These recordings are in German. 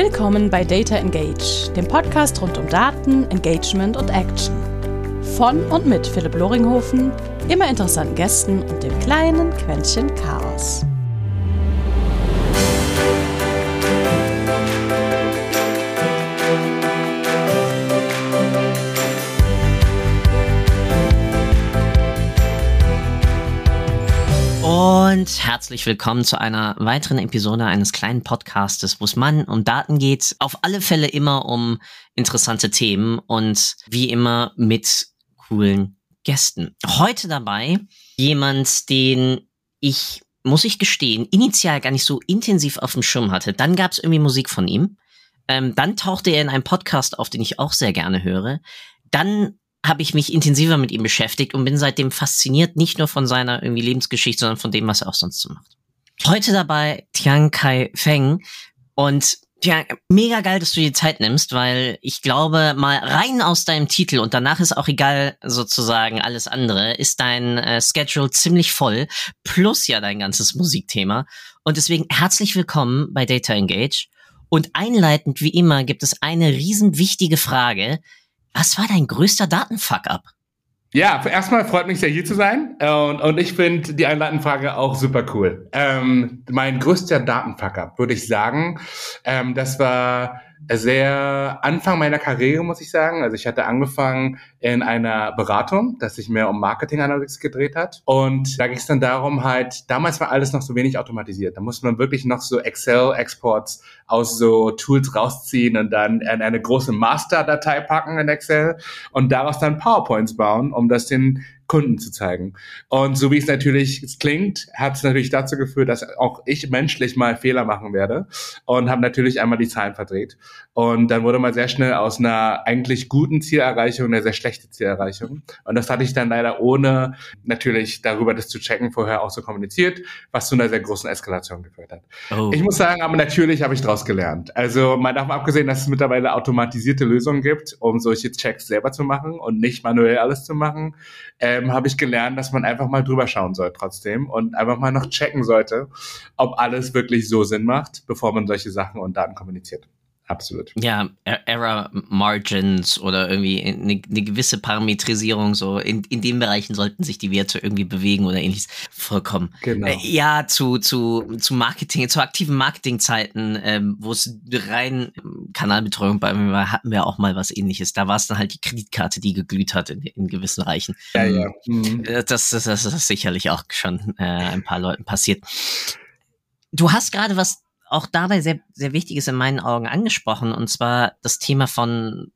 Willkommen bei Data Engage, dem Podcast rund um Daten, Engagement und Action. Von und mit Philipp Loringhofen, immer interessanten Gästen und dem kleinen Quäntchen Chaos. Und herzlich willkommen zu einer weiteren Episode eines kleinen Podcastes, wo es Mann um Daten geht. Auf alle Fälle immer um interessante Themen und wie immer mit coolen Gästen. Heute dabei jemand, den ich, muss ich gestehen, initial gar nicht so intensiv auf dem Schirm hatte. Dann gab es irgendwie Musik von ihm. Ähm, dann tauchte er in einem Podcast auf, den ich auch sehr gerne höre. Dann habe ich mich intensiver mit ihm beschäftigt und bin seitdem fasziniert, nicht nur von seiner irgendwie Lebensgeschichte, sondern von dem, was er auch sonst so macht. Heute dabei Tian Kai Feng und ja, mega geil, dass du dir Zeit nimmst, weil ich glaube, mal rein aus deinem Titel und danach ist auch egal sozusagen alles andere, ist dein äh, Schedule ziemlich voll, plus ja dein ganzes Musikthema. Und deswegen herzlich willkommen bei Data Engage. Und einleitend wie immer gibt es eine riesen wichtige Frage, was war dein größter Datenfuck-up? Ja, erstmal freut mich sehr hier zu sein und, und ich finde die Einleitenfrage auch super cool. Ähm, mein größter Datenfuck-up, würde ich sagen, ähm, das war sehr Anfang meiner Karriere, muss ich sagen. Also ich hatte angefangen in einer Beratung, das sich mehr um Marketing Analytics gedreht hat. Und da ging es dann darum halt, damals war alles noch so wenig automatisiert. Da musste man wirklich noch so Excel-Exports aus so Tools rausziehen und dann in eine große Master-Datei packen in Excel und daraus dann PowerPoints bauen, um das den Kunden zu zeigen. Und so wie es natürlich klingt, hat es natürlich dazu geführt, dass auch ich menschlich mal Fehler machen werde und habe natürlich einmal die Zahlen verdreht. Und dann wurde mal sehr schnell aus einer eigentlich guten Zielerreichung eine sehr schlechte Zielerreichung. Und das hatte ich dann leider ohne natürlich darüber das zu checken vorher auch so kommuniziert, was zu einer sehr großen Eskalation geführt hat. Oh. Ich muss sagen, aber natürlich habe ich daraus gelernt. Also mal davon abgesehen, dass es mittlerweile automatisierte Lösungen gibt, um solche Checks selber zu machen und nicht manuell alles zu machen. Äh, ähm, habe ich gelernt, dass man einfach mal drüber schauen soll trotzdem und einfach mal noch checken sollte, ob alles wirklich so Sinn macht, bevor man solche Sachen und Daten kommuniziert absolut. Ja, Error Margins oder irgendwie eine, eine, gewisse Parametrisierung, so in, in den Bereichen sollten sich die Werte irgendwie bewegen oder ähnliches. Vollkommen. Genau. Äh, ja, zu, zu, zu Marketing, zu aktiven Marketingzeiten, ähm, wo es rein Kanalbetreuung bei mir war, hatten wir auch mal was ähnliches. Da war es dann halt die Kreditkarte, die geglüht hat in, in gewissen Bereichen. Ja, ja. Mhm. Äh, das, das, das ist sicherlich auch schon äh, ein paar Leuten passiert. Du hast gerade was auch dabei sehr, sehr wichtig ist in meinen Augen angesprochen, und zwar das Thema von,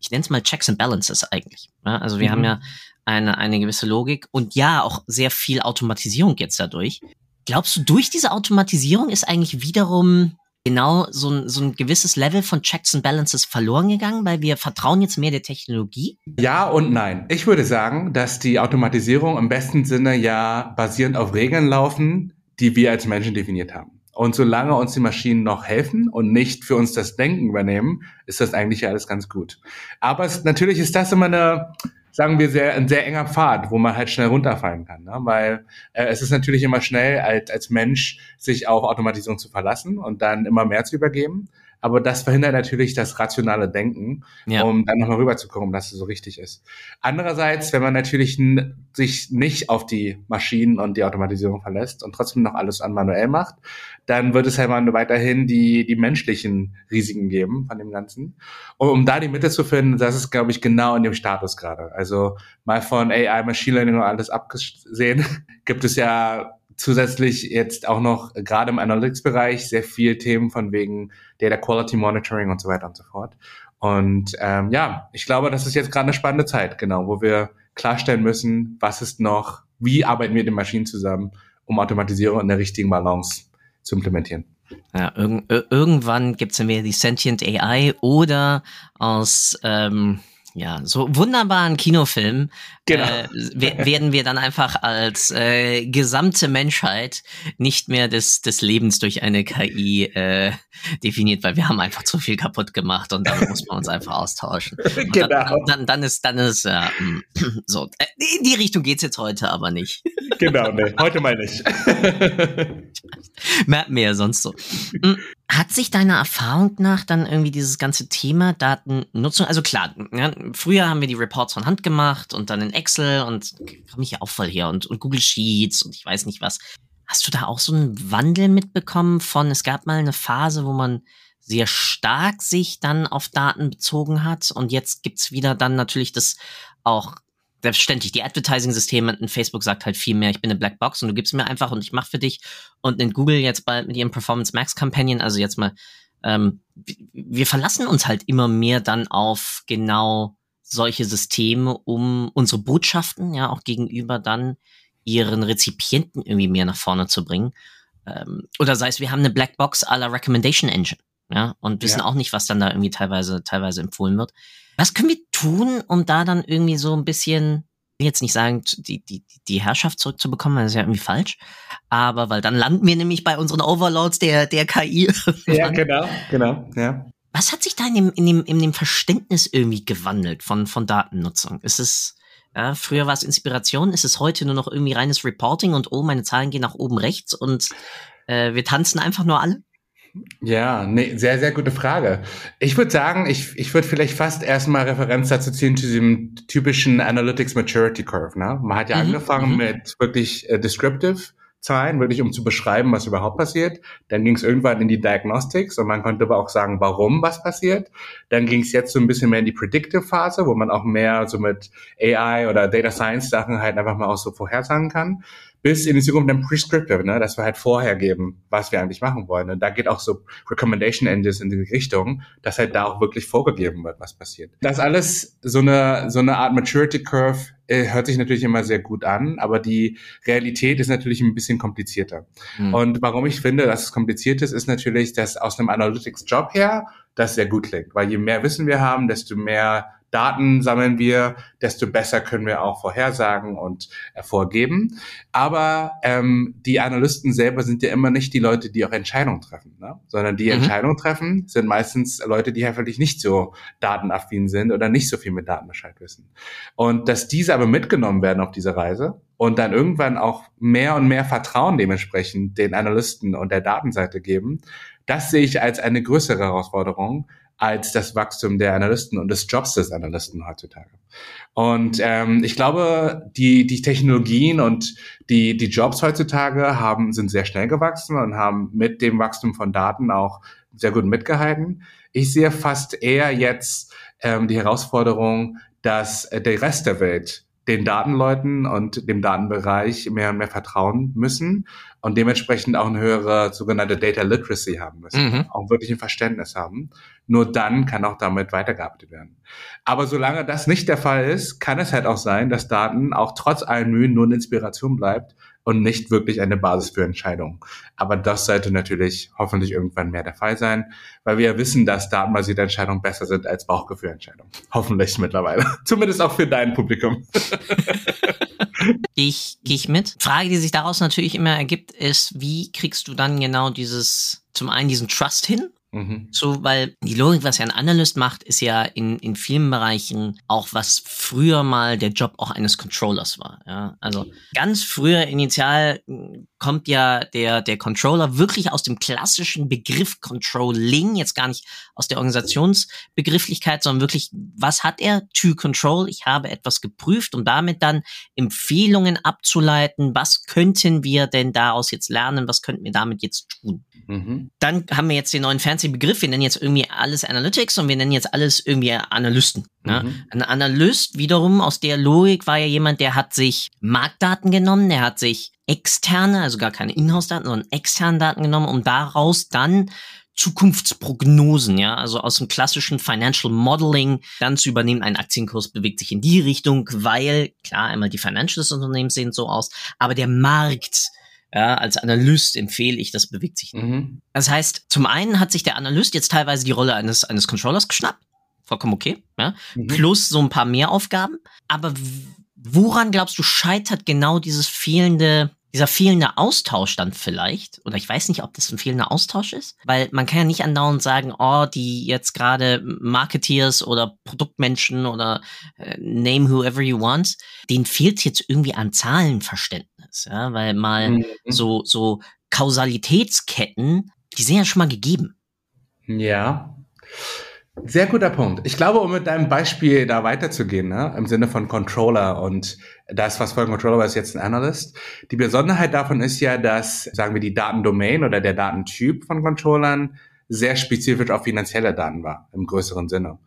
ich nenne es mal Checks and Balances eigentlich. Ja, also wir mhm. haben ja eine, eine gewisse Logik und ja, auch sehr viel Automatisierung jetzt dadurch. Glaubst du, durch diese Automatisierung ist eigentlich wiederum genau so ein, so ein gewisses Level von Checks and Balances verloren gegangen, weil wir vertrauen jetzt mehr der Technologie? Ja und nein. Ich würde sagen, dass die Automatisierung im besten Sinne ja basierend auf Regeln laufen, die wir als Menschen definiert haben. Und solange uns die Maschinen noch helfen und nicht für uns das Denken übernehmen, ist das eigentlich alles ganz gut. Aber es, natürlich ist das immer eine, sagen wir, sehr, ein sehr enger Pfad, wo man halt schnell runterfallen kann. Ne? Weil äh, es ist natürlich immer schnell, als, als Mensch sich auf Automatisierung zu verlassen und dann immer mehr zu übergeben aber das verhindert natürlich das rationale Denken, ja. um dann nochmal rüberzukommen, dass es so richtig ist. Andererseits, wenn man natürlich sich nicht auf die Maschinen und die Automatisierung verlässt und trotzdem noch alles an manuell macht, dann wird es halt mal weiterhin die, die menschlichen Risiken geben von dem Ganzen. Und um da die Mitte zu finden, das ist, glaube ich, genau in dem Status gerade. Also mal von AI, Machine Learning und alles abgesehen, gibt es ja zusätzlich jetzt auch noch gerade im Analytics-Bereich sehr viel Themen von wegen Data Quality Monitoring und so weiter und so fort. Und ähm, ja, ich glaube, das ist jetzt gerade eine spannende Zeit, genau, wo wir klarstellen müssen, was ist noch, wie arbeiten wir mit den Maschinen zusammen, um Automatisierung in der richtigen Balance zu implementieren. Ja, irg irgendwann gibt es dann wieder die Sentient AI oder aus ähm, ja, so wunderbaren Kinofilm genau. äh, werden wir dann einfach als äh, gesamte Menschheit nicht mehr des, des Lebens durch eine KI äh, definiert, weil wir haben einfach zu viel kaputt gemacht und dann muss man uns einfach austauschen. Und genau. Dann, dann, dann ist, dann ist ja, mm, so. Äh, in die Richtung geht's jetzt heute aber nicht. Genau, ne, heute mal nicht. mehr, mehr sonst so. Hat sich deiner Erfahrung nach dann irgendwie dieses ganze Thema Datennutzung, also klar, ja, früher haben wir die Reports von Hand gemacht und dann in Excel und komme ich ja auch voll her und, und Google Sheets und ich weiß nicht was. Hast du da auch so einen Wandel mitbekommen von, es gab mal eine Phase, wo man sehr stark sich dann auf Daten bezogen hat und jetzt gibt's wieder dann natürlich das auch selbstverständlich, die Advertising-Systeme in Facebook sagt halt viel mehr, ich bin eine Blackbox und du gibst mir einfach und ich mache für dich. Und in Google jetzt bald mit ihrem Performance Max Companion, also jetzt mal, ähm, wir verlassen uns halt immer mehr dann auf genau solche Systeme, um unsere Botschaften ja auch gegenüber dann ihren Rezipienten irgendwie mehr nach vorne zu bringen. Ähm, oder sei es, wir haben eine Blackbox à la Recommendation Engine, ja, und wissen ja. auch nicht, was dann da irgendwie teilweise, teilweise empfohlen wird. Was können wir tun, um da dann irgendwie so ein bisschen, jetzt nicht sagen, die, die, die Herrschaft zurückzubekommen, das ist ja irgendwie falsch. Aber weil dann landen wir nämlich bei unseren Overloads der, der KI. ja, genau, genau, ja. Was hat sich da in dem, in dem, in dem Verständnis irgendwie gewandelt von, von Datennutzung? Ist es, ja, früher war es Inspiration, ist es heute nur noch irgendwie reines Reporting und oh, meine Zahlen gehen nach oben rechts und äh, wir tanzen einfach nur alle? Ja, nee, sehr, sehr gute Frage. Ich würde sagen, ich, ich würde vielleicht fast erstmal Referenz dazu ziehen zu diesem typischen Analytics Maturity Curve. Ne? Man hat ja mhm, angefangen mhm. mit wirklich äh, Descriptive Zahlen, wirklich um zu beschreiben, was überhaupt passiert. Dann ging es irgendwann in die Diagnostics und man konnte aber auch sagen, warum was passiert. Dann ging es jetzt so ein bisschen mehr in die Predictive Phase, wo man auch mehr so mit AI oder Data Science Sachen halt einfach mal auch so vorhersagen kann bis in die Zukunft dann Prescriptive, ne, dass wir halt vorher geben, was wir eigentlich machen wollen. Und da geht auch so Recommendation Engines in die Richtung, dass halt da auch wirklich vorgegeben wird, was passiert. Das alles so eine, so eine Art Maturity Curve äh, hört sich natürlich immer sehr gut an, aber die Realität ist natürlich ein bisschen komplizierter. Mhm. Und warum ich finde, dass es kompliziert ist, ist natürlich, dass aus einem Analytics-Job her das sehr gut klingt. Weil je mehr Wissen wir haben, desto mehr Daten sammeln wir, desto besser können wir auch vorhersagen und äh, vorgeben. Aber ähm, die Analysten selber sind ja immer nicht die Leute, die auch Entscheidungen treffen, ne? sondern die mhm. Entscheidungen treffen sind meistens Leute, die einfach nicht so datenaffin sind oder nicht so viel mit Daten Bescheid wissen. Und dass diese aber mitgenommen werden auf diese Reise und dann irgendwann auch mehr und mehr Vertrauen dementsprechend den Analysten und der Datenseite geben, das sehe ich als eine größere Herausforderung, als das Wachstum der Analysten und des Jobs des Analysten heutzutage. Und ähm, ich glaube, die, die Technologien und die, die Jobs heutzutage haben, sind sehr schnell gewachsen und haben mit dem Wachstum von Daten auch sehr gut mitgehalten. Ich sehe fast eher jetzt ähm, die Herausforderung, dass äh, der Rest der Welt den Datenleuten und dem Datenbereich mehr und mehr vertrauen müssen und dementsprechend auch eine höhere sogenannte Data Literacy haben müssen, mhm. auch wirklich ein Verständnis haben. Nur dann kann auch damit weitergearbeitet werden. Aber solange das nicht der Fall ist, kann es halt auch sein, dass Daten auch trotz allen Mühen nur eine Inspiration bleibt und nicht wirklich eine Basis für Entscheidungen. Aber das sollte natürlich hoffentlich irgendwann mehr der Fall sein, weil wir ja wissen, dass datenbasierte Entscheidungen besser sind als Bauchgefühlentscheidungen. Hoffentlich mittlerweile. Zumindest auch für dein Publikum. ich gehe ich mit. Frage, die sich daraus natürlich immer ergibt, ist, wie kriegst du dann genau dieses, zum einen diesen Trust hin Mhm. So, weil die Logik, was ja ein Analyst macht, ist ja in, in vielen Bereichen auch, was früher mal der Job auch eines Controllers war. Ja? Also ganz früher initial kommt ja der, der Controller wirklich aus dem klassischen Begriff Controlling, jetzt gar nicht aus der Organisationsbegrifflichkeit, sondern wirklich, was hat er? To Control. Ich habe etwas geprüft, um damit dann Empfehlungen abzuleiten. Was könnten wir denn daraus jetzt lernen? Was könnten wir damit jetzt tun? Mhm. Dann haben wir jetzt den neuen fancy Begriff. Wir nennen jetzt irgendwie alles Analytics und wir nennen jetzt alles irgendwie Analysten. Ne? Mhm. Ein Analyst wiederum aus der Logik war ja jemand, der hat sich Marktdaten genommen, der hat sich externe, also gar keine Inhouse-Daten, sondern externe Daten genommen, um daraus dann Zukunftsprognosen, ja, also aus dem klassischen Financial Modeling dann zu übernehmen, ein Aktienkurs bewegt sich in die Richtung, weil, klar, einmal die Financials des Unternehmens sehen so aus, aber der Markt, ja, als Analyst empfehle ich, das bewegt sich. Mhm. Das heißt, zum einen hat sich der Analyst jetzt teilweise die Rolle eines, eines Controllers geschnappt, vollkommen okay, ja, mhm. plus so ein paar mehr Aufgaben, aber woran glaubst du scheitert genau dieses fehlende dieser fehlende Austausch dann vielleicht, oder ich weiß nicht, ob das ein fehlender Austausch ist, weil man kann ja nicht andauernd sagen, oh, die jetzt gerade Marketeers oder Produktmenschen oder äh, name whoever you want, denen fehlt jetzt irgendwie an Zahlenverständnis, ja, weil mal mhm. so, so Kausalitätsketten, die sind ja schon mal gegeben. Ja. Sehr guter Punkt. Ich glaube, um mit deinem Beispiel da weiterzugehen, ne, im Sinne von Controller und das, was vorhin Controller war, ist jetzt ein Analyst. Die Besonderheit davon ist ja, dass, sagen wir, die Datendomain oder der Datentyp von Controllern sehr spezifisch auf finanzielle Daten war, im größeren Sinne.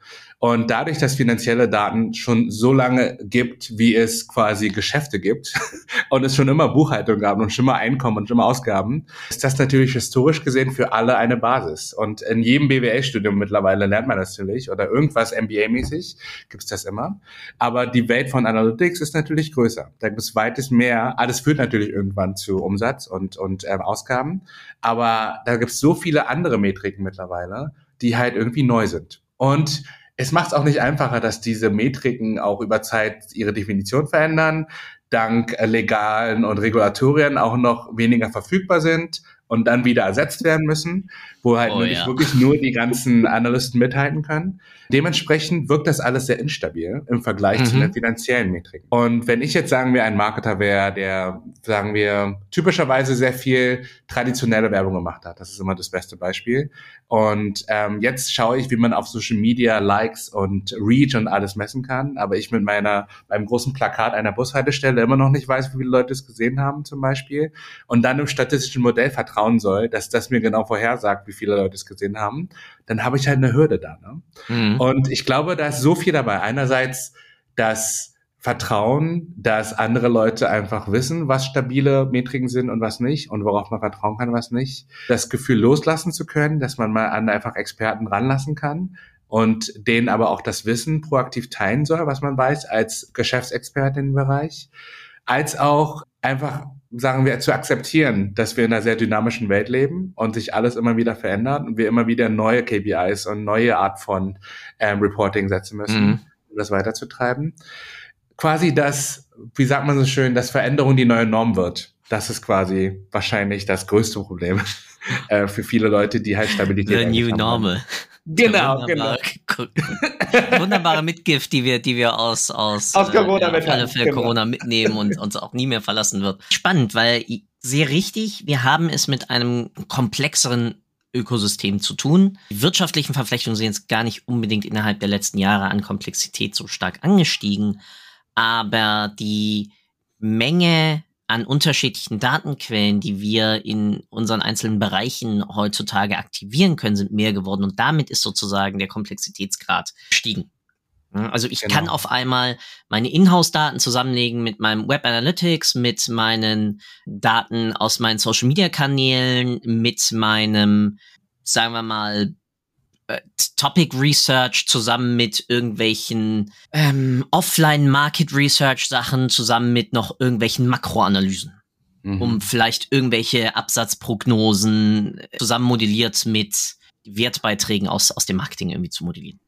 Und dadurch, dass finanzielle Daten schon so lange gibt, wie es quasi Geschäfte gibt und es schon immer Buchhaltung gab und schon immer Einkommen und schon immer Ausgaben, ist das natürlich historisch gesehen für alle eine Basis. Und in jedem BWL-Studium mittlerweile lernt man das natürlich oder irgendwas MBA-mäßig gibt es das immer. Aber die Welt von Analytics ist natürlich größer. Da gibt es weites mehr. Alles führt natürlich irgendwann zu Umsatz und, und ähm, Ausgaben. Aber da gibt es so viele andere Metriken mittlerweile, die halt irgendwie neu sind. Und es macht es auch nicht einfacher, dass diese Metriken auch über Zeit ihre Definition verändern, dank legalen und Regulatorien auch noch weniger verfügbar sind und dann wieder ersetzt werden müssen, wo halt oh, ja. wirklich nur die ganzen Analysten mithalten können. Dementsprechend wirkt das alles sehr instabil im Vergleich mhm. zu den finanziellen Metriken. Und wenn ich jetzt sagen wir ein Marketer wäre, der sagen wir typischerweise sehr viel traditionelle Werbung gemacht hat, das ist immer das beste Beispiel. Und ähm, jetzt schaue ich, wie man auf Social Media Likes und Reach und alles messen kann, aber ich mit meiner beim großen Plakat einer Bushaltestelle immer noch nicht weiß, wie viele Leute es gesehen haben zum Beispiel. Und dann im statistischen Modell vertrauen soll, dass das mir genau vorhersagt, wie viele Leute es gesehen haben, dann habe ich halt eine Hürde da. Ne? Mhm. Und ich glaube, da ist so viel dabei. Einerseits das Vertrauen, dass andere Leute einfach wissen, was stabile Metriken sind und was nicht und worauf man vertrauen kann, was nicht. Das Gefühl loslassen zu können, dass man mal an einfach Experten ranlassen kann und denen aber auch das Wissen proaktiv teilen soll, was man weiß als Geschäftsexperte im Bereich, als auch einfach sagen wir, zu akzeptieren, dass wir in einer sehr dynamischen Welt leben und sich alles immer wieder verändert und wir immer wieder neue KPIs und neue Art von ähm, Reporting setzen müssen, mhm. um das weiterzutreiben. Quasi das, wie sagt man so schön, dass Veränderung die neue Norm wird. Das ist quasi wahrscheinlich das größte Problem äh, für viele Leute, die halt Stabilität The new normal. Genau, genau. Wunderbare Mitgift, die wir, die wir aus, aus, aus Corona, äh, ja, auf alle Fälle genau. Corona mitnehmen und uns auch nie mehr verlassen wird. Spannend, weil sehr richtig, wir haben es mit einem komplexeren Ökosystem zu tun. Die wirtschaftlichen Verflechtungen sind jetzt gar nicht unbedingt innerhalb der letzten Jahre an Komplexität so stark angestiegen, aber die Menge an unterschiedlichen Datenquellen, die wir in unseren einzelnen Bereichen heutzutage aktivieren können, sind mehr geworden und damit ist sozusagen der Komplexitätsgrad gestiegen. Also ich genau. kann auf einmal meine Inhouse-Daten zusammenlegen mit meinem Web Analytics, mit meinen Daten aus meinen Social-Media-Kanälen, mit meinem, sagen wir mal, Topic Research zusammen mit irgendwelchen ähm, Offline Market Research Sachen zusammen mit noch irgendwelchen Makroanalysen, mhm. um vielleicht irgendwelche Absatzprognosen äh, zusammen modelliert mit Wertbeiträgen aus aus dem Marketing irgendwie zu modellieren.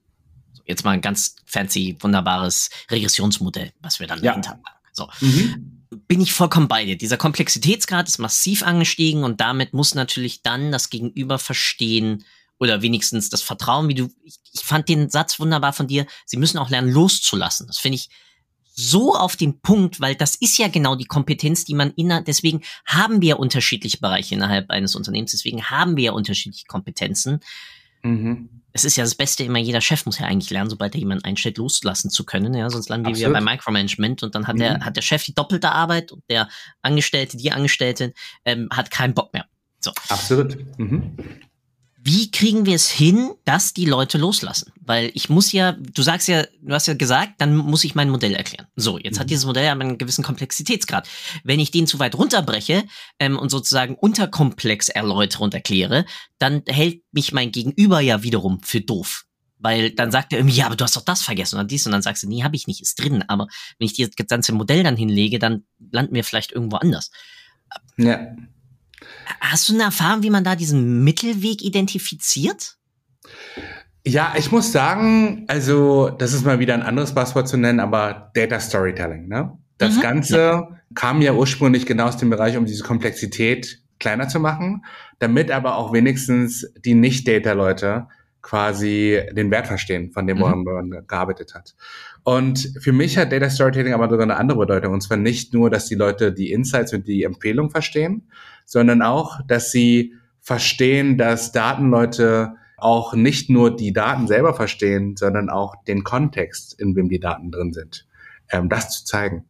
So, jetzt mal ein ganz fancy wunderbares Regressionsmodell, was wir dann ja. dahinter haben. So. Mhm. Bin ich vollkommen bei dir. Dieser Komplexitätsgrad ist massiv angestiegen und damit muss natürlich dann das Gegenüber verstehen, oder wenigstens das Vertrauen, wie du, ich, ich fand den Satz wunderbar von dir, sie müssen auch lernen loszulassen. Das finde ich so auf den Punkt, weil das ist ja genau die Kompetenz, die man inner, deswegen haben wir unterschiedliche Bereiche innerhalb eines Unternehmens, deswegen haben wir ja unterschiedliche Kompetenzen. Mhm. Es ist ja das Beste immer, jeder Chef muss ja eigentlich lernen, sobald er jemanden einstellt, loslassen zu können, ja, sonst landen wir wieder beim Micromanagement und dann hat mhm. der, hat der Chef die doppelte Arbeit und der Angestellte, die Angestellte, ähm, hat keinen Bock mehr. So. Absolut. Mhm wie kriegen wir es hin, dass die Leute loslassen? Weil ich muss ja, du sagst ja, du hast ja gesagt, dann muss ich mein Modell erklären. So, jetzt mhm. hat dieses Modell aber einen gewissen Komplexitätsgrad. Wenn ich den zu weit runterbreche ähm, und sozusagen unterkomplex erläutere und erkläre, dann hält mich mein Gegenüber ja wiederum für doof. Weil dann sagt er irgendwie, ja, aber du hast doch das vergessen und dies und dann sagst du, nee, habe ich nicht, ist drin. Aber wenn ich das ganze Modell dann hinlege, dann landen wir vielleicht irgendwo anders. Ja. Hast du eine Erfahrung, wie man da diesen Mittelweg identifiziert? Ja, ich muss sagen, also das ist mal wieder ein anderes Passwort zu nennen, aber Data Storytelling. Ne? Das mhm. Ganze ja. kam ja ursprünglich genau aus dem Bereich, um diese Komplexität kleiner zu machen, damit aber auch wenigstens die Nicht-Data-Leute quasi den Wert verstehen, von dem mhm. man gearbeitet hat. Und für mich hat Data Storytelling aber sogar eine andere Bedeutung. Und zwar nicht nur, dass die Leute die Insights und die Empfehlung verstehen, sondern auch, dass sie verstehen, dass Datenleute auch nicht nur die Daten selber verstehen, sondern auch den Kontext, in dem die Daten drin sind. Ähm, das zu zeigen.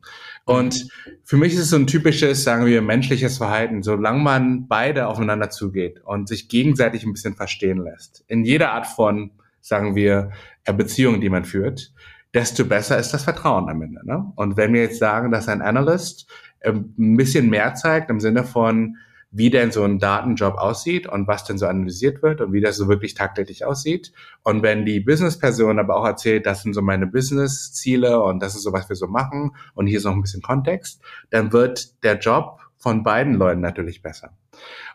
Und für mich ist es so ein typisches, sagen wir, menschliches Verhalten, solange man beide aufeinander zugeht und sich gegenseitig ein bisschen verstehen lässt. In jeder Art von, sagen wir, äh, Beziehung, die man führt, desto besser ist das Vertrauen am Ende. Ne? Und wenn wir jetzt sagen, dass ein Analyst ähm, ein bisschen mehr zeigt im Sinne von, wie denn so ein Datenjob aussieht und was denn so analysiert wird und wie das so wirklich tagtäglich aussieht. Und wenn die Business-Person aber auch erzählt, das sind so meine Business-Ziele und das ist so, was wir so machen und hier ist noch ein bisschen Kontext, dann wird der Job von beiden Leuten natürlich besser.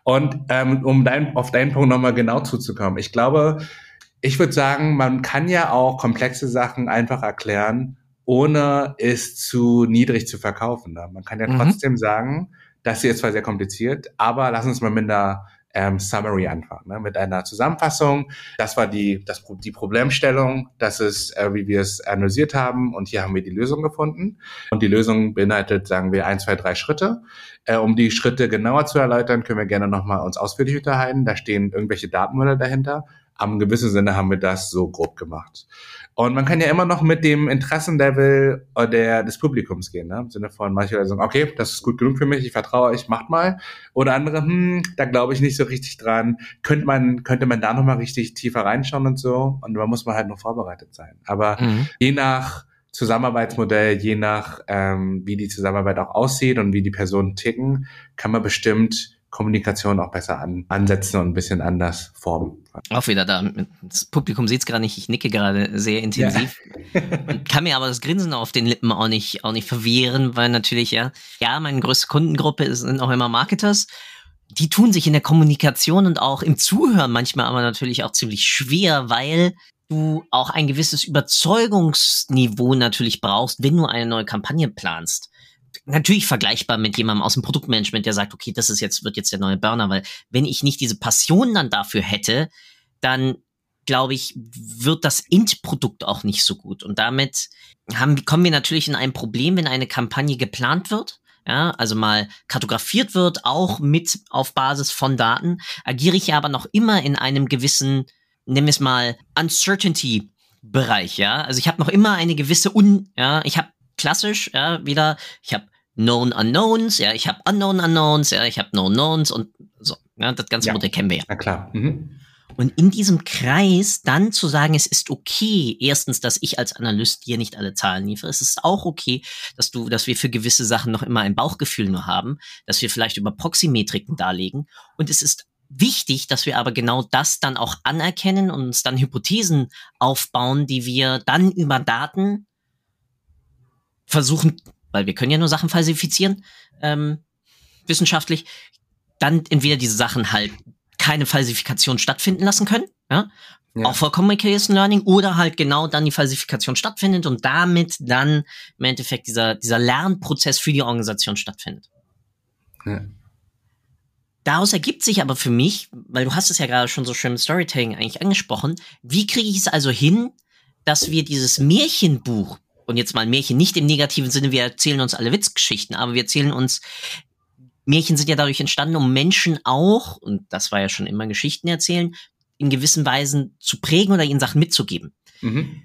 Und ähm, um dein, auf deinen Punkt nochmal genau zuzukommen, ich glaube, ich würde sagen, man kann ja auch komplexe Sachen einfach erklären, ohne es zu niedrig zu verkaufen. Ne? Man kann ja mhm. trotzdem sagen, das hier ist zwar sehr kompliziert, aber lass uns mal mit einer ähm, Summary anfangen, ne? mit einer Zusammenfassung. Das war die, das, die Problemstellung, das ist, äh, wie wir es analysiert haben und hier haben wir die Lösung gefunden. Und die Lösung beinhaltet, sagen wir, ein, zwei, drei Schritte. Äh, um die Schritte genauer zu erläutern, können wir gerne nochmal uns ausführlich unterhalten. Da stehen irgendwelche Datenmodelle dahinter. Am gewissen Sinne haben wir das so grob gemacht. Und man kann ja immer noch mit dem Interessenlevel äh, der, des Publikums gehen, ne? im Sinne von manche Leute sagen, okay, das ist gut genug für mich, ich vertraue euch, macht mal. Oder andere, hm, da glaube ich nicht so richtig dran. Könnte man, könnte man da nochmal richtig tiefer reinschauen und so. Und da muss man halt noch vorbereitet sein. Aber mhm. je nach Zusammenarbeitsmodell, je nach ähm, wie die Zusammenarbeit auch aussieht und wie die Personen ticken, kann man bestimmt Kommunikation auch besser an, ansetzen und ein bisschen anders formen. Auch wieder da. Das Publikum sieht es gerade nicht. Ich nicke gerade sehr intensiv. Ja. und kann mir aber das Grinsen auf den Lippen auch nicht, auch nicht verwehren, weil natürlich, ja, ja, meine größte Kundengruppe sind auch immer Marketers. Die tun sich in der Kommunikation und auch im Zuhören manchmal aber natürlich auch ziemlich schwer, weil du auch ein gewisses Überzeugungsniveau natürlich brauchst, wenn du eine neue Kampagne planst natürlich vergleichbar mit jemandem aus dem Produktmanagement, der sagt, okay, das ist jetzt, wird jetzt der neue Burner, weil wenn ich nicht diese Passion dann dafür hätte, dann glaube ich, wird das Endprodukt auch nicht so gut. Und damit haben, kommen wir natürlich in ein Problem, wenn eine Kampagne geplant wird. Ja, also mal kartografiert wird, auch mit auf Basis von Daten, agiere ich ja aber noch immer in einem gewissen, wir es mal, Uncertainty Bereich, ja. Also ich habe noch immer eine gewisse Un, ja, ich habe klassisch, ja, wieder, ich habe Known Unknowns, ja, ich habe Unknown Unknowns, ja, ich habe Known Knowns und so. Ja, das ganze ja. Modell kennen wir ja. Na klar. Mhm. Und in diesem Kreis dann zu sagen, es ist okay, erstens, dass ich als Analyst dir nicht alle Zahlen liefere. Es ist auch okay, dass du, dass wir für gewisse Sachen noch immer ein Bauchgefühl nur haben, dass wir vielleicht über Proxymetriken darlegen. Und es ist wichtig, dass wir aber genau das dann auch anerkennen und uns dann Hypothesen aufbauen, die wir dann über Daten versuchen, weil wir können ja nur Sachen falsifizieren, ähm, wissenschaftlich, dann entweder diese Sachen halt keine Falsifikation stattfinden lassen können, ja, ja. auch für Communication Learning, oder halt genau dann die Falsifikation stattfindet und damit dann im Endeffekt dieser, dieser Lernprozess für die Organisation stattfindet. Ja. Daraus ergibt sich aber für mich, weil du hast es ja gerade schon so schön im Storytelling eigentlich angesprochen, wie kriege ich es also hin, dass wir dieses Märchenbuch und jetzt mal Märchen nicht im negativen Sinne, wir erzählen uns alle Witzgeschichten, aber wir erzählen uns, Märchen sind ja dadurch entstanden, um Menschen auch, und das war ja schon immer Geschichten erzählen, in gewissen Weisen zu prägen oder ihnen Sachen mitzugeben. Mhm.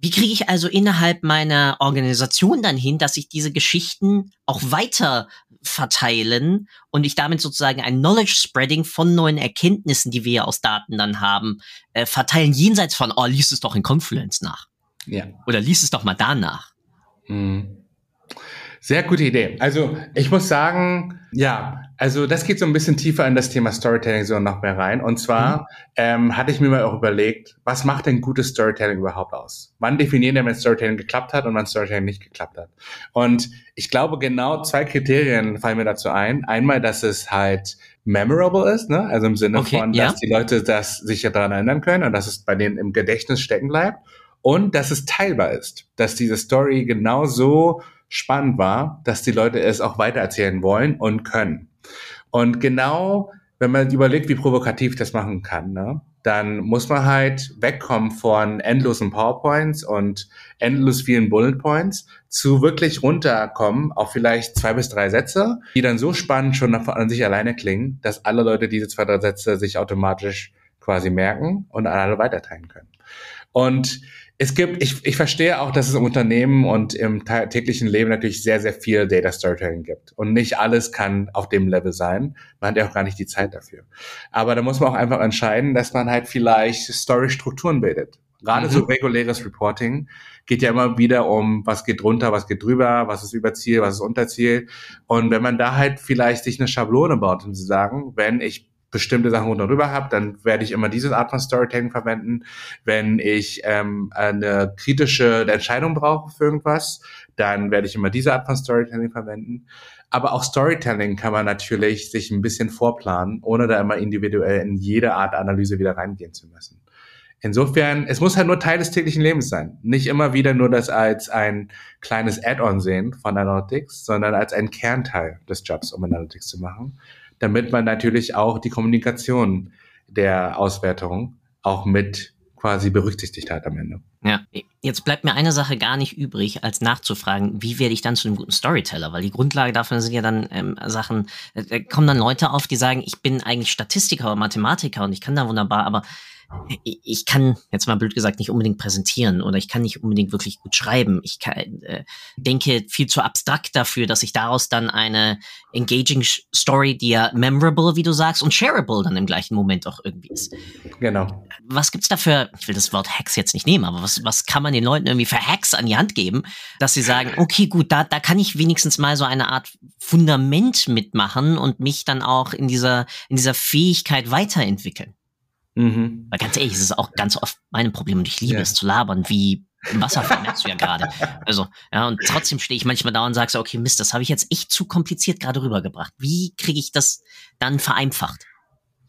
Wie kriege ich also innerhalb meiner Organisation dann hin, dass ich diese Geschichten auch weiter verteilen und ich damit sozusagen ein Knowledge Spreading von neuen Erkenntnissen, die wir ja aus Daten dann haben, äh, verteilen jenseits von, oh, liest es doch in Confluence nach. Ja. Oder liest es doch mal danach. Mhm. Sehr gute Idee. Also ich muss sagen, ja, also das geht so ein bisschen tiefer in das Thema Storytelling so noch mehr rein. Und zwar mhm. ähm, hatte ich mir mal auch überlegt, was macht denn gutes Storytelling überhaupt aus? Wann definieren wir, wenn Storytelling geklappt hat und wann Storytelling nicht geklappt hat? Und ich glaube, genau zwei Kriterien fallen mir dazu ein. Einmal, dass es halt memorable ist, ne? also im Sinne okay, von, dass ja. die Leute das sich ja daran erinnern können und dass es bei denen im Gedächtnis stecken bleibt und dass es teilbar ist, dass diese Story genau so spannend war, dass die Leute es auch weitererzählen wollen und können. Und genau, wenn man überlegt, wie provokativ das machen kann, ne, dann muss man halt wegkommen von endlosen PowerPoints und endlos vielen Bullet Points zu wirklich runterkommen auf vielleicht zwei bis drei Sätze, die dann so spannend schon an sich alleine klingen, dass alle Leute diese zwei, drei Sätze sich automatisch quasi merken und an alle weiterteilen können. Und es gibt, ich, ich verstehe auch, dass es im Unternehmen und im täglichen Leben natürlich sehr, sehr viel Data Storytelling gibt. Und nicht alles kann auf dem Level sein. Man hat ja auch gar nicht die Zeit dafür. Aber da muss man auch einfach entscheiden, dass man halt vielleicht Story-Strukturen bildet. Gerade mhm. so reguläres Reporting geht ja immer wieder um, was geht drunter, was geht drüber, was ist über Ziel, was ist unter Ziel. Und wenn man da halt vielleicht sich eine Schablone baut und zu sagen, wenn ich bestimmte Sachen unter drüber habe, dann werde ich immer diese Art von Storytelling verwenden. Wenn ich ähm, eine kritische Entscheidung brauche für irgendwas, dann werde ich immer diese Art von Storytelling verwenden. Aber auch Storytelling kann man natürlich sich ein bisschen vorplanen, ohne da immer individuell in jede Art Analyse wieder reingehen zu müssen. Insofern, es muss halt nur Teil des täglichen Lebens sein. Nicht immer wieder nur das als ein kleines Add-on sehen von Analytics, sondern als ein Kernteil des Jobs, um Analytics zu machen damit man natürlich auch die Kommunikation der Auswertung auch mit quasi berücksichtigt hat am Ende. Ja, jetzt bleibt mir eine Sache gar nicht übrig, als nachzufragen, wie werde ich dann zu einem guten Storyteller? Weil die Grundlage davon sind ja dann ähm, Sachen, äh, da kommen dann Leute auf, die sagen, ich bin eigentlich Statistiker oder Mathematiker und ich kann da wunderbar, aber ich kann jetzt mal blöd gesagt nicht unbedingt präsentieren oder ich kann nicht unbedingt wirklich gut schreiben. Ich kann, äh, denke viel zu abstrakt dafür, dass ich daraus dann eine engaging Story, die ja memorable, wie du sagst, und shareable dann im gleichen Moment auch irgendwie ist. Genau. Was gibt's dafür? Ich will das Wort Hacks jetzt nicht nehmen, aber was, was kann man den Leuten irgendwie für Hacks an die Hand geben, dass sie sagen, okay, gut, da, da kann ich wenigstens mal so eine Art Fundament mitmachen und mich dann auch in dieser, in dieser Fähigkeit weiterentwickeln. Mhm. Weil ganz ehrlich, es ist auch ganz oft mein Problem und ich liebe ja. es zu labern, wie im Wasserfall merkst du ja gerade. Also, ja, und trotzdem stehe ich manchmal da und sage so, okay, Mist, das habe ich jetzt echt zu kompliziert gerade rübergebracht. Wie kriege ich das dann vereinfacht?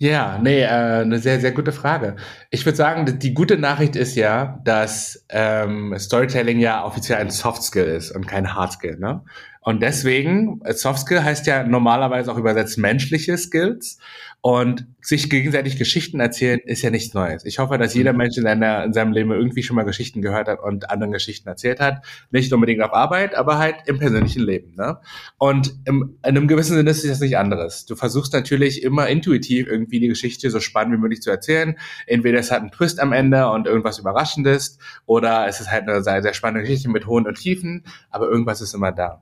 Ja, nee, äh, eine sehr, sehr gute Frage. Ich würde sagen, die gute Nachricht ist ja, dass ähm, Storytelling ja offiziell ein Soft Skill ist und kein Hard Skill. Ne? Und deswegen, Soft Skill heißt ja normalerweise auch übersetzt menschliche Skills. Und sich gegenseitig Geschichten erzählen ist ja nichts Neues. Ich hoffe, dass jeder mhm. Mensch in, seiner, in seinem Leben irgendwie schon mal Geschichten gehört hat und anderen Geschichten erzählt hat. Nicht unbedingt auf Arbeit, aber halt im persönlichen Leben. Ne? Und im, in einem gewissen Sinne ist das nicht anderes. Du versuchst natürlich immer intuitiv irgendwie die Geschichte so spannend wie möglich zu erzählen. Entweder es hat einen Twist am Ende und irgendwas Überraschendes oder es ist halt eine sehr, sehr spannende Geschichte mit hohen und Tiefen, aber irgendwas ist immer da.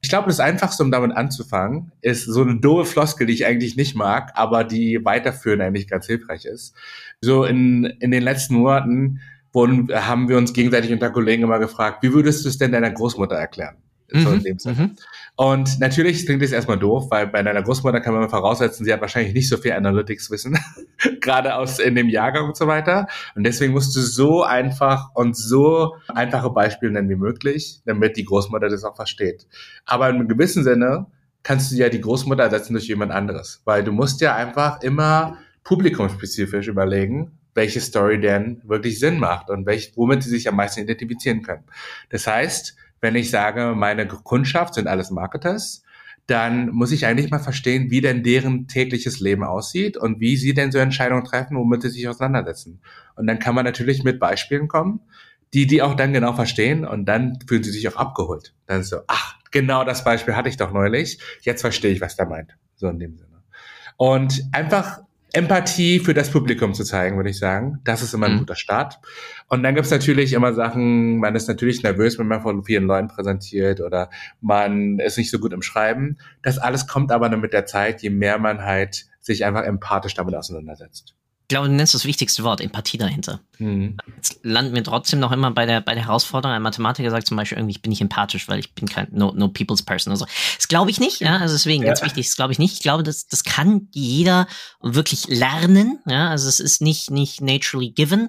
Ich glaube, das Einfachste, um damit anzufangen, ist so eine doofe Floskel, die ich eigentlich nicht mag, aber die weiterführen eigentlich ganz hilfreich ist. So in, in den letzten Monaten wurden, haben wir uns gegenseitig unter Kollegen immer gefragt, wie würdest du es denn deiner Großmutter erklären? Mhm. Mhm. Und natürlich klingt das erstmal doof, weil bei deiner Großmutter kann man voraussetzen, sie hat wahrscheinlich nicht so viel Analytics-Wissen, gerade aus in dem Jahrgang und so weiter. Und deswegen musst du so einfach und so einfache Beispiele nennen wie möglich, damit die Großmutter das auch versteht. Aber in gewissen Sinne kannst du ja die Großmutter ersetzen durch jemand anderes, weil du musst ja einfach immer publikumsspezifisch überlegen, welche Story denn wirklich Sinn macht und welch, womit sie sich am meisten identifizieren können. Das heißt, wenn ich sage, meine Kundschaft sind alles Marketers, dann muss ich eigentlich mal verstehen, wie denn deren tägliches Leben aussieht und wie sie denn so Entscheidungen treffen, womit sie sich auseinandersetzen. Und dann kann man natürlich mit Beispielen kommen, die die auch dann genau verstehen und dann fühlen sie sich auch abgeholt. Dann ist so, ach, genau das Beispiel hatte ich doch neulich, jetzt verstehe ich, was der meint. So in dem Sinne. Und einfach Empathie für das Publikum zu zeigen, würde ich sagen. Das ist immer ein mhm. guter Start. Und dann gibt's natürlich immer Sachen, man ist natürlich nervös, wenn man von vielen Leuten präsentiert oder man ist nicht so gut im Schreiben. Das alles kommt aber dann mit der Zeit, je mehr man halt sich einfach empathisch damit auseinandersetzt ich glaube, du nennst das wichtigste Wort, Empathie dahinter. Mhm. Jetzt landen wir trotzdem noch immer bei der, bei der Herausforderung. Ein Mathematiker sagt zum Beispiel irgendwie, ich bin nicht empathisch, weil ich bin kein no, no people's person oder so. Das glaube ich nicht, ja. Also deswegen, ja. ganz wichtig, das glaube ich nicht. Ich glaube, das, das kann jeder wirklich lernen, ja. Also es ist nicht, nicht naturally given.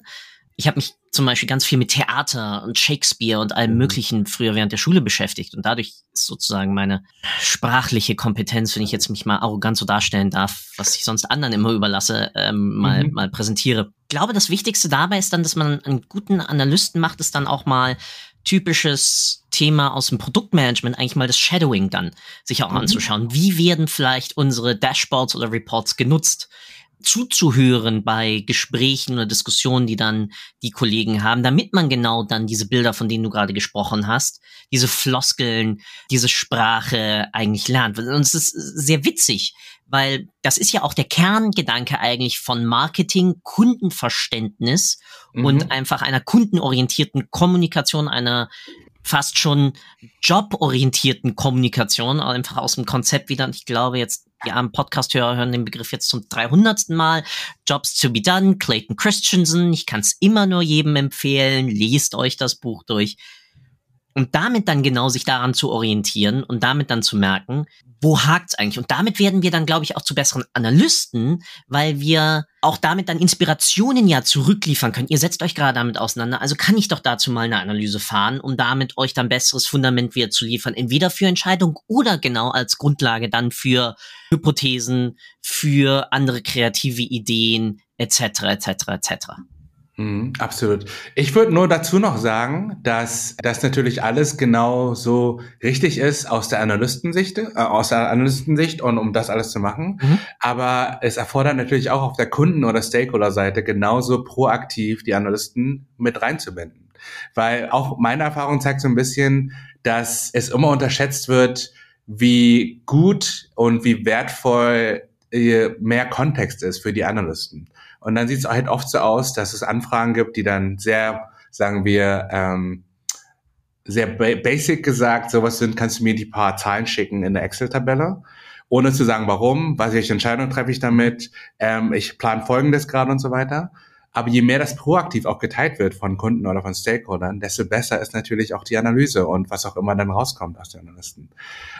Ich habe mich zum Beispiel ganz viel mit Theater und Shakespeare und allem mhm. Möglichen früher während der Schule beschäftigt. Und dadurch ist sozusagen meine sprachliche Kompetenz, wenn ich jetzt mich mal arrogant so darstellen darf, was ich sonst anderen immer überlasse, ähm, mal, mhm. mal präsentiere. Ich glaube, das Wichtigste dabei ist dann, dass man einen guten Analysten macht, ist dann auch mal typisches Thema aus dem Produktmanagement, eigentlich mal das Shadowing dann sich auch mhm. anzuschauen. Wie werden vielleicht unsere Dashboards oder Reports genutzt? Zuzuhören bei Gesprächen oder Diskussionen, die dann die Kollegen haben, damit man genau dann diese Bilder, von denen du gerade gesprochen hast, diese Floskeln, diese Sprache eigentlich lernt. Und es ist sehr witzig, weil das ist ja auch der Kerngedanke eigentlich von Marketing, Kundenverständnis mhm. und einfach einer kundenorientierten Kommunikation, einer fast schon joborientierten Kommunikation, einfach aus dem Konzept wieder. Und ich glaube jetzt, ja, am Podcast-Hörer hören den Begriff jetzt zum 300. Mal. Jobs to be done, Clayton Christensen. Ich kann es immer nur jedem empfehlen. Lest euch das Buch durch. Und damit dann genau sich daran zu orientieren und damit dann zu merken, wo hakt's eigentlich? Und damit werden wir dann, glaube ich, auch zu besseren Analysten, weil wir auch damit dann Inspirationen ja zurückliefern können. Ihr setzt euch gerade damit auseinander, also kann ich doch dazu mal eine Analyse fahren, um damit euch dann besseres Fundament wieder zu liefern, entweder für Entscheidungen oder genau als Grundlage dann für Hypothesen, für andere kreative Ideen, etc., etc., etc. Mhm, absolut. Ich würde nur dazu noch sagen, dass das natürlich alles genau so richtig ist aus der Analystensicht, äh, aus der Analystensicht und um das alles zu machen. Mhm. Aber es erfordert natürlich auch auf der Kunden- oder Stakeholder-Seite genauso proaktiv die Analysten mit reinzubinden. Weil auch meine Erfahrung zeigt so ein bisschen, dass es immer unterschätzt wird, wie gut und wie wertvoll äh, mehr Kontext ist für die Analysten. Und dann sieht es halt oft so aus, dass es Anfragen gibt, die dann sehr, sagen wir, ähm, sehr ba basic gesagt, sowas sind, kannst du mir die paar Zahlen schicken in der Excel-Tabelle, ohne zu sagen, warum, was welche Entscheidung treffe ich damit, ähm, ich plane Folgendes gerade und so weiter. Aber je mehr das proaktiv auch geteilt wird von Kunden oder von Stakeholdern, desto besser ist natürlich auch die Analyse und was auch immer dann rauskommt aus den Analysten.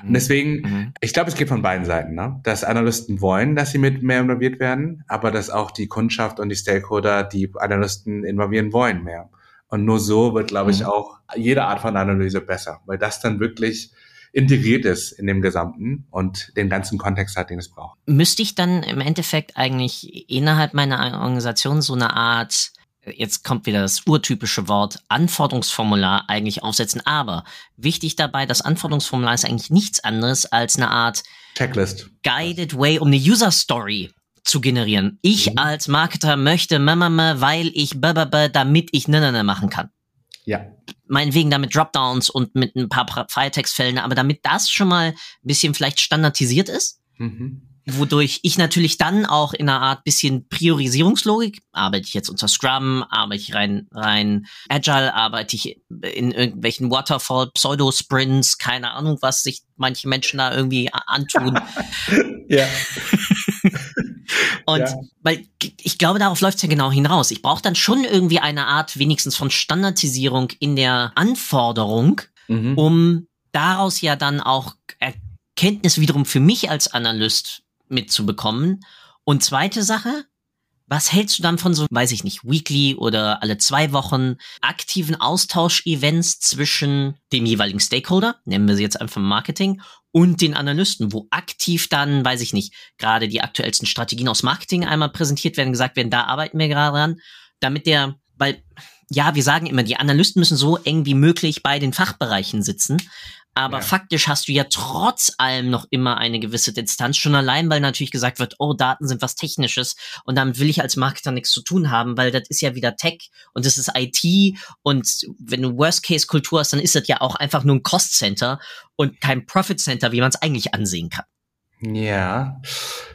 Mhm. Und deswegen, mhm. ich glaube, es geht von beiden Seiten, ne? dass Analysten wollen, dass sie mit mehr involviert werden, aber dass auch die Kundschaft und die Stakeholder die Analysten involvieren wollen mehr. Und nur so wird, glaube ich, mhm. auch jede Art von Analyse besser, weil das dann wirklich integriert ist in dem Gesamten und den ganzen Kontext hat, den es braucht. Müsste ich dann im Endeffekt eigentlich innerhalb meiner Organisation so eine Art jetzt kommt wieder das urtypische Wort Anforderungsformular eigentlich aufsetzen. Aber wichtig dabei, das Anforderungsformular ist eigentlich nichts anderes als eine Art Checklist. Guided Way, um eine User Story zu generieren. Ich mhm. als Marketer möchte, weil ich, damit ich ne, ne, ne machen kann. Ja. Meinetwegen damit Dropdowns und mit ein paar Freitextfeldern, aber damit das schon mal ein bisschen vielleicht standardisiert ist, mhm. wodurch ich natürlich dann auch in einer Art bisschen Priorisierungslogik, arbeite ich jetzt unter Scrum, arbeite ich rein, rein Agile, arbeite ich in irgendwelchen Waterfall, Pseudo-Sprints, keine Ahnung, was sich manche Menschen da irgendwie antun. ja. Und ja. weil ich glaube, darauf läuft es ja genau hinaus. Ich brauche dann schon irgendwie eine Art wenigstens von Standardisierung in der Anforderung, mhm. um daraus ja dann auch Erkenntnis wiederum für mich als Analyst mitzubekommen. Und zweite Sache, was hältst du dann von so, weiß ich nicht, weekly oder alle zwei Wochen aktiven Austausch-Events zwischen dem jeweiligen Stakeholder, nennen wir sie jetzt einfach Marketing, und den Analysten, wo aktiv dann, weiß ich nicht, gerade die aktuellsten Strategien aus Marketing einmal präsentiert werden, gesagt werden, da arbeiten wir gerade dran, damit der, weil, ja, wir sagen immer, die Analysten müssen so eng wie möglich bei den Fachbereichen sitzen, aber ja. faktisch hast du ja trotz allem noch immer eine gewisse Distanz, schon allein, weil natürlich gesagt wird, oh, Daten sind was Technisches und damit will ich als Marketer nichts zu tun haben, weil das ist ja wieder Tech und das ist IT und wenn du Worst-Case-Kultur hast, dann ist das ja auch einfach nur ein Cost-Center und kein Profit-Center, wie man es eigentlich ansehen kann. Ja,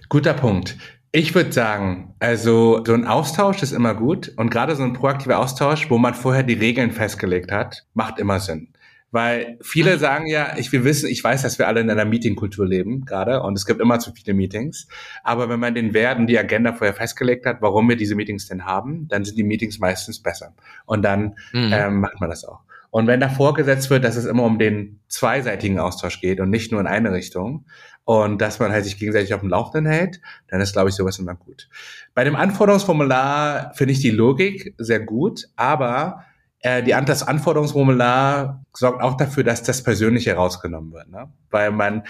guter Punkt. Ich würde sagen, also so ein Austausch ist immer gut und gerade so ein proaktiver Austausch, wo man vorher die Regeln festgelegt hat, macht immer Sinn. Weil viele sagen ja, ich will wissen, ich weiß, dass wir alle in einer Meetingkultur leben gerade und es gibt immer zu viele Meetings. Aber wenn man den Werten die Agenda vorher festgelegt hat, warum wir diese Meetings denn haben, dann sind die Meetings meistens besser. Und dann mhm. ähm, macht man das auch. Und wenn da vorgesetzt wird, dass es immer um den zweiseitigen Austausch geht und nicht nur in eine Richtung und dass man halt sich gegenseitig auf dem Laufenden hält, dann ist, glaube ich, sowas immer gut. Bei dem Anforderungsformular finde ich die Logik sehr gut, aber die, das Anforderungsformular sorgt auch dafür, dass das Persönliche rausgenommen wird. Ne? Weil man,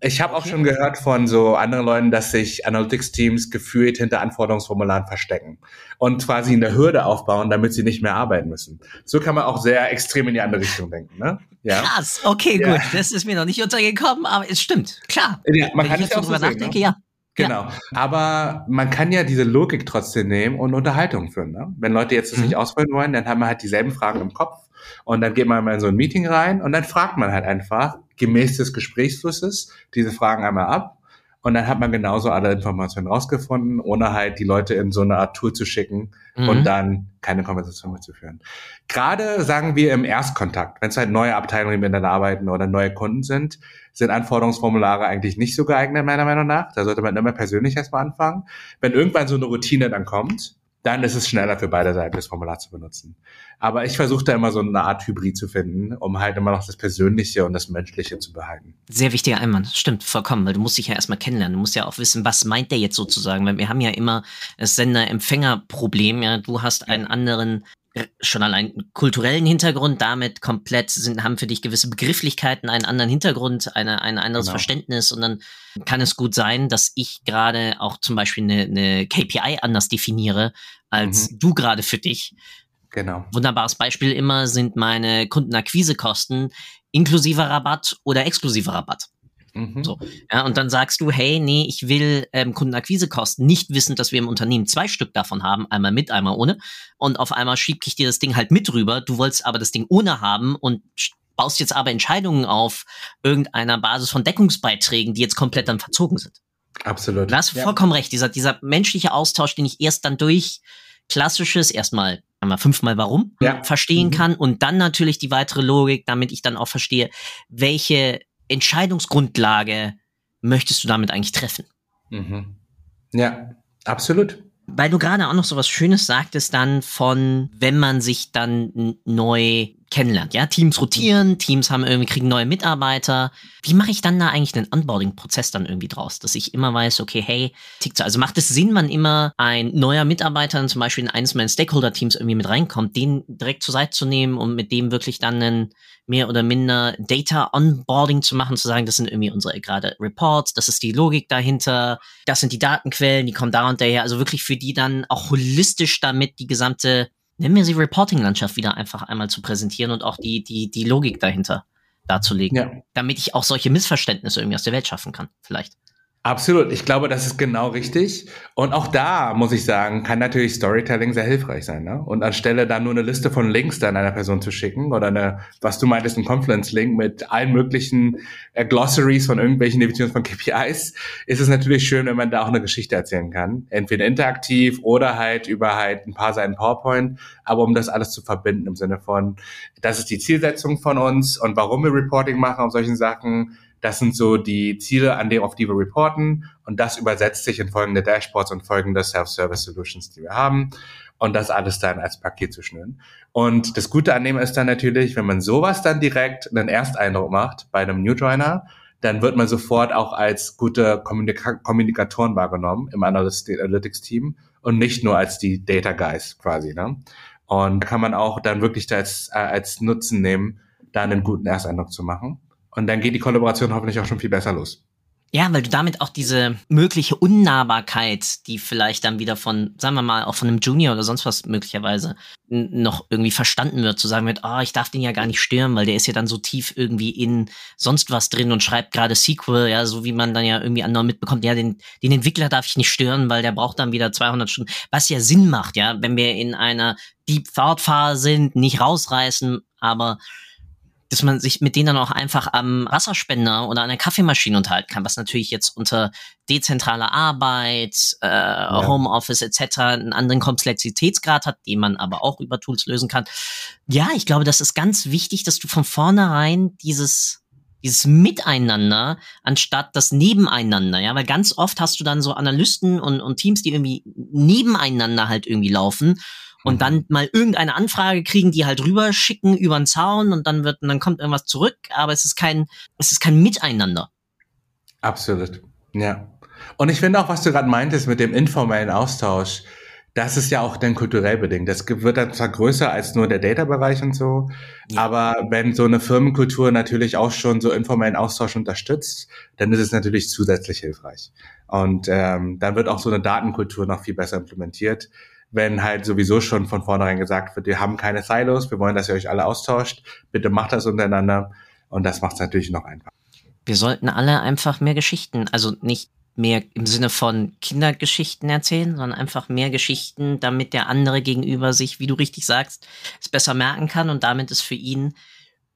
ich habe auch schon gehört von so anderen Leuten, dass sich Analytics-Teams gefühlt hinter Anforderungsformularen verstecken und quasi eine Hürde aufbauen, damit sie nicht mehr arbeiten müssen. So kann man auch sehr extrem in die andere Richtung denken. Ne? Ja. Krass, okay, ja. gut. Das ist mir noch nicht untergekommen, aber es stimmt, klar. Ja, man Wenn kann ich jetzt drüber so nachdenke, ne? ja. Genau. Ja. Aber man kann ja diese Logik trotzdem nehmen und Unterhaltung führen. Ne? Wenn Leute jetzt das mhm. nicht ausprobieren wollen, dann haben wir halt dieselben Fragen im Kopf. Und dann geht man mal in so ein Meeting rein und dann fragt man halt einfach gemäß des Gesprächsflusses diese Fragen einmal ab und dann hat man genauso alle Informationen rausgefunden, ohne halt die Leute in so eine Art Tool zu schicken mhm. und dann keine Konversation mehr zu führen. Gerade sagen wir im Erstkontakt, wenn es halt neue Abteilungen miteinander arbeiten oder neue Kunden sind, sind Anforderungsformulare eigentlich nicht so geeignet, meiner Meinung nach. Da sollte man immer persönlich erstmal anfangen. Wenn irgendwann so eine Routine dann kommt, dann ist es schneller für beide Seiten, das Formular zu benutzen. Aber ich versuche da immer so eine Art Hybrid zu finden, um halt immer noch das Persönliche und das Menschliche zu behalten. Sehr wichtiger Einwand, stimmt, vollkommen, weil du musst dich ja erstmal kennenlernen. Du musst ja auch wissen, was meint der jetzt sozusagen, weil wir haben ja immer das Sender-Empfänger-Problem, ja, du hast einen anderen schon allein kulturellen Hintergrund, damit komplett sind, haben für dich gewisse Begrifflichkeiten einen anderen Hintergrund, eine, ein anderes genau. Verständnis und dann kann es gut sein, dass ich gerade auch zum Beispiel eine, eine KPI anders definiere als mhm. du gerade für dich. Genau. Wunderbares Beispiel immer sind meine Kundenakquisekosten inklusive Rabatt oder exklusive Rabatt. Mhm. So, ja, und dann sagst du, hey, nee, ich will ähm, Kundenakquisekosten nicht wissen, dass wir im Unternehmen zwei Stück davon haben, einmal mit, einmal ohne. Und auf einmal schieb ich dir das Ding halt mit rüber. Du wolltest aber das Ding ohne haben und baust jetzt aber Entscheidungen auf irgendeiner Basis von Deckungsbeiträgen, die jetzt komplett dann verzogen sind. Absolut. Du hast ja. vollkommen recht. Dieser, dieser menschliche Austausch, den ich erst dann durch klassisches, erstmal einmal fünfmal warum ja. verstehen mhm. kann und dann natürlich die weitere Logik, damit ich dann auch verstehe, welche Entscheidungsgrundlage möchtest du damit eigentlich treffen? Mhm. Ja, absolut. Weil du gerade auch noch so was Schönes sagtest dann von, wenn man sich dann neu kennenlernt. Ja, Teams rotieren, Teams haben irgendwie kriegen neue Mitarbeiter. Wie mache ich dann da eigentlich einen Onboarding-Prozess dann irgendwie draus, dass ich immer weiß, okay, hey, tickt so. Also macht es Sinn, wann immer ein neuer Mitarbeiter zum Beispiel in eines meiner Stakeholder-Teams irgendwie mit reinkommt, den direkt zur Seite zu nehmen und mit dem wirklich dann einen mehr oder minder Data Onboarding zu machen, zu sagen, das sind irgendwie unsere gerade Reports, das ist die Logik dahinter, das sind die Datenquellen, die kommen da und daher. Also wirklich für die dann auch holistisch damit die gesamte nennen wir sie Reporting-Landschaft wieder einfach einmal zu präsentieren und auch die, die, die Logik dahinter darzulegen. Ja. Damit ich auch solche Missverständnisse irgendwie aus der Welt schaffen kann, vielleicht. Absolut. Ich glaube, das ist genau richtig. Und auch da, muss ich sagen, kann natürlich Storytelling sehr hilfreich sein. Ne? Und anstelle dann nur eine Liste von Links dann einer Person zu schicken oder eine, was du meintest, ein Confluence-Link mit allen möglichen äh, Glossaries von irgendwelchen Definitionen von KPIs, ist es natürlich schön, wenn man da auch eine Geschichte erzählen kann. Entweder interaktiv oder halt über halt ein paar Seiten PowerPoint. Aber um das alles zu verbinden im Sinne von, das ist die Zielsetzung von uns und warum wir Reporting machen auf solchen Sachen das sind so die Ziele, an dem, auf die wir reporten. Und das übersetzt sich in folgende Dashboards und folgende Self-Service Solutions, die wir haben. Und das alles dann als Paket zu schnüren. Und das Gute an dem ist dann natürlich, wenn man sowas dann direkt einen Ersteindruck macht bei einem New Joiner, dann wird man sofort auch als gute Kommunika Kommunikatoren wahrgenommen im Analytics-Team und nicht nur als die Data Guys quasi. Ne? Und kann man auch dann wirklich als, äh, als Nutzen nehmen, da einen guten Ersteindruck zu machen. Und dann geht die Kollaboration hoffentlich auch schon viel besser los. Ja, weil du damit auch diese mögliche Unnahbarkeit, die vielleicht dann wieder von, sagen wir mal, auch von einem Junior oder sonst was möglicherweise noch irgendwie verstanden wird, zu sagen wird, oh, ich darf den ja gar nicht stören, weil der ist ja dann so tief irgendwie in sonst was drin und schreibt gerade Sequel, ja, so wie man dann ja irgendwie anderen mitbekommt, ja, den, den Entwickler darf ich nicht stören, weil der braucht dann wieder 200 Stunden, was ja Sinn macht, ja, wenn wir in einer Deep Thought Phase sind, nicht rausreißen, aber dass man sich mit denen dann auch einfach am Wasserspender oder an der Kaffeemaschine unterhalten kann, was natürlich jetzt unter dezentraler Arbeit, äh, ja. Homeoffice etc. einen anderen Komplexitätsgrad hat, den man aber auch über Tools lösen kann. Ja, ich glaube, das ist ganz wichtig, dass du von vornherein dieses dieses Miteinander anstatt das Nebeneinander, ja, weil ganz oft hast du dann so Analysten und, und Teams, die irgendwie nebeneinander halt irgendwie laufen und mhm. dann mal irgendeine Anfrage kriegen, die halt rüberschicken über den Zaun und dann wird und dann kommt irgendwas zurück, aber es ist kein es ist kein Miteinander. Absolut. Ja. Und ich finde auch, was du gerade meintest mit dem informellen Austausch, das ist ja auch dann kulturell bedingt. Das wird dann zwar größer als nur der Data-Bereich und so, ja. aber wenn so eine Firmenkultur natürlich auch schon so informellen Austausch unterstützt, dann ist es natürlich zusätzlich hilfreich. Und ähm, dann wird auch so eine Datenkultur noch viel besser implementiert wenn halt sowieso schon von vornherein gesagt wird, wir haben keine Silos, wir wollen, dass ihr euch alle austauscht, bitte macht das untereinander und das macht es natürlich noch einfacher. Wir sollten alle einfach mehr Geschichten, also nicht mehr im Sinne von Kindergeschichten erzählen, sondern einfach mehr Geschichten, damit der andere gegenüber sich, wie du richtig sagst, es besser merken kann und damit es für ihn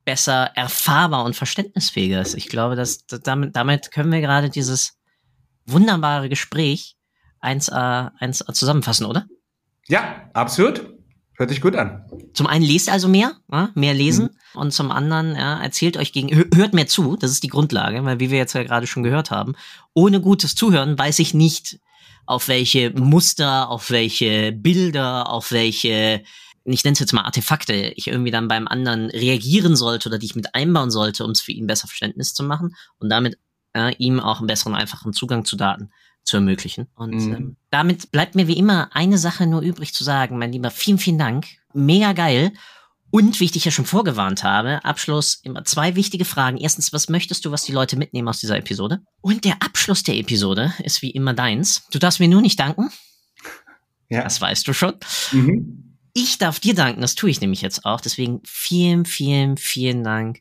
besser erfahrbar und verständnisfähiger ist. Ich glaube, dass, damit, damit können wir gerade dieses wunderbare Gespräch 1A, 1A zusammenfassen, oder? Ja, absolut. Hört sich gut an. Zum einen lest also mehr, mehr lesen mhm. und zum anderen ja, erzählt euch gegen, hört mehr zu, das ist die Grundlage, weil wie wir jetzt ja gerade schon gehört haben, ohne gutes Zuhören weiß ich nicht, auf welche Muster, auf welche Bilder, auf welche, ich nenne es jetzt mal Artefakte, ich irgendwie dann beim anderen reagieren sollte oder die ich mit einbauen sollte, um es für ihn besser Verständnis zu machen und damit ja, ihm auch einen besseren, einfachen Zugang zu Daten zu ermöglichen. Und mhm. ähm, damit bleibt mir wie immer eine Sache nur übrig zu sagen, mein Lieber. Vielen, vielen Dank. Mega geil. Und wie ich dich ja schon vorgewarnt habe, Abschluss immer zwei wichtige Fragen. Erstens, was möchtest du, was die Leute mitnehmen aus dieser Episode? Und der Abschluss der Episode ist wie immer deins. Du darfst mir nur nicht danken. Ja. Das weißt du schon. Mhm. Ich darf dir danken, das tue ich nämlich jetzt auch. Deswegen vielen, vielen, vielen Dank,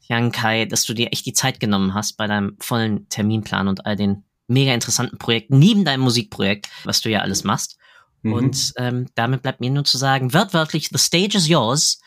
Jan Kai, dass du dir echt die Zeit genommen hast bei deinem vollen Terminplan und all den mega interessanten Projekt neben deinem Musikprojekt, was du ja alles machst. Mhm. Und ähm, damit bleibt mir nur zu sagen, wörtwörtlich, the stage is yours.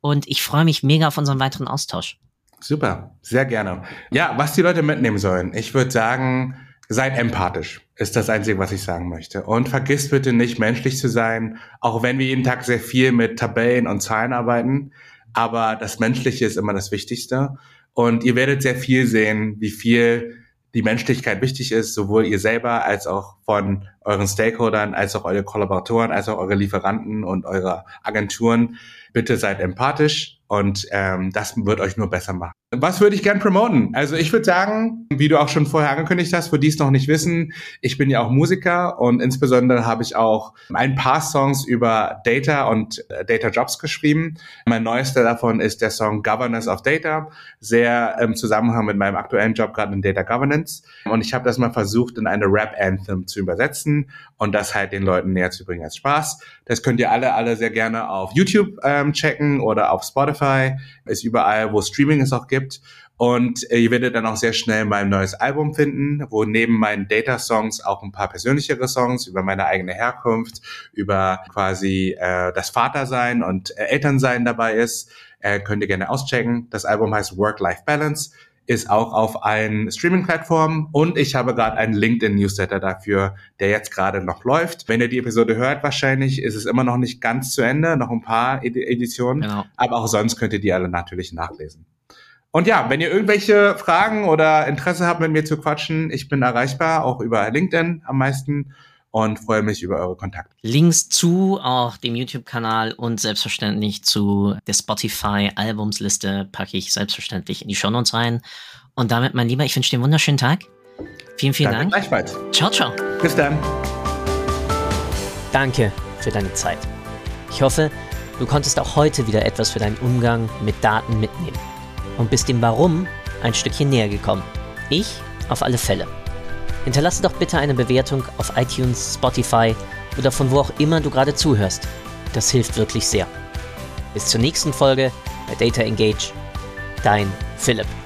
Und ich freue mich mega auf unseren weiteren Austausch. Super, sehr gerne. Ja, was die Leute mitnehmen sollen. Ich würde sagen, seid empathisch, ist das Einzige, was ich sagen möchte. Und vergisst bitte nicht, menschlich zu sein, auch wenn wir jeden Tag sehr viel mit Tabellen und Zahlen arbeiten. Aber das Menschliche ist immer das Wichtigste. Und ihr werdet sehr viel sehen, wie viel die Menschlichkeit wichtig ist, sowohl ihr selber als auch von euren Stakeholdern, als auch eure Kollaboratoren, als auch eure Lieferanten und eure Agenturen. Bitte seid empathisch und ähm, das wird euch nur besser machen. Was würde ich gern promoten? Also ich würde sagen, wie du auch schon vorher angekündigt hast, für die es noch nicht wissen, ich bin ja auch Musiker und insbesondere habe ich auch ein paar Songs über Data und äh, Data Jobs geschrieben. Mein neuester davon ist der Song Governance of Data, sehr im Zusammenhang mit meinem aktuellen Job gerade in Data Governance. Und ich habe das mal versucht, in eine Rap-Anthem zu übersetzen und das halt den Leuten näher zu bringen als Spaß. Das könnt ihr alle, alle sehr gerne auf YouTube ähm, checken oder auf Spotify. Ist überall, wo Streaming es auch gibt gibt. Und äh, ihr werdet dann auch sehr schnell mein neues Album finden, wo neben meinen Data-Songs auch ein paar persönlichere Songs über meine eigene Herkunft, über quasi äh, das Vatersein und äh, Elternsein dabei ist. Äh, könnt ihr gerne auschecken. Das Album heißt Work-Life-Balance ist auch auf allen Streaming-Plattformen und ich habe gerade einen LinkedIn-Newsletter dafür, der jetzt gerade noch läuft. Wenn ihr die Episode hört, wahrscheinlich ist es immer noch nicht ganz zu Ende, noch ein paar Editionen, genau. aber auch sonst könnt ihr die alle natürlich nachlesen. Und ja, wenn ihr irgendwelche Fragen oder Interesse habt, mit mir zu quatschen, ich bin erreichbar, auch über LinkedIn am meisten und freue mich über eure Kontakte. Links zu auch dem YouTube-Kanal und selbstverständlich zu der Spotify-Albumsliste packe ich selbstverständlich in die Shownotes rein. Und damit, mein Lieber, ich wünsche dir einen wunderschönen Tag. Vielen, vielen Danke Dank. Gleichfalls. Ciao, ciao. Bis dann. Danke für deine Zeit. Ich hoffe, du konntest auch heute wieder etwas für deinen Umgang mit Daten mitnehmen und bist dem Warum ein Stückchen näher gekommen. Ich auf alle Fälle. Hinterlasse doch bitte eine Bewertung auf iTunes, Spotify oder von wo auch immer du gerade zuhörst. Das hilft wirklich sehr. Bis zur nächsten Folge bei Data Engage. Dein Philipp.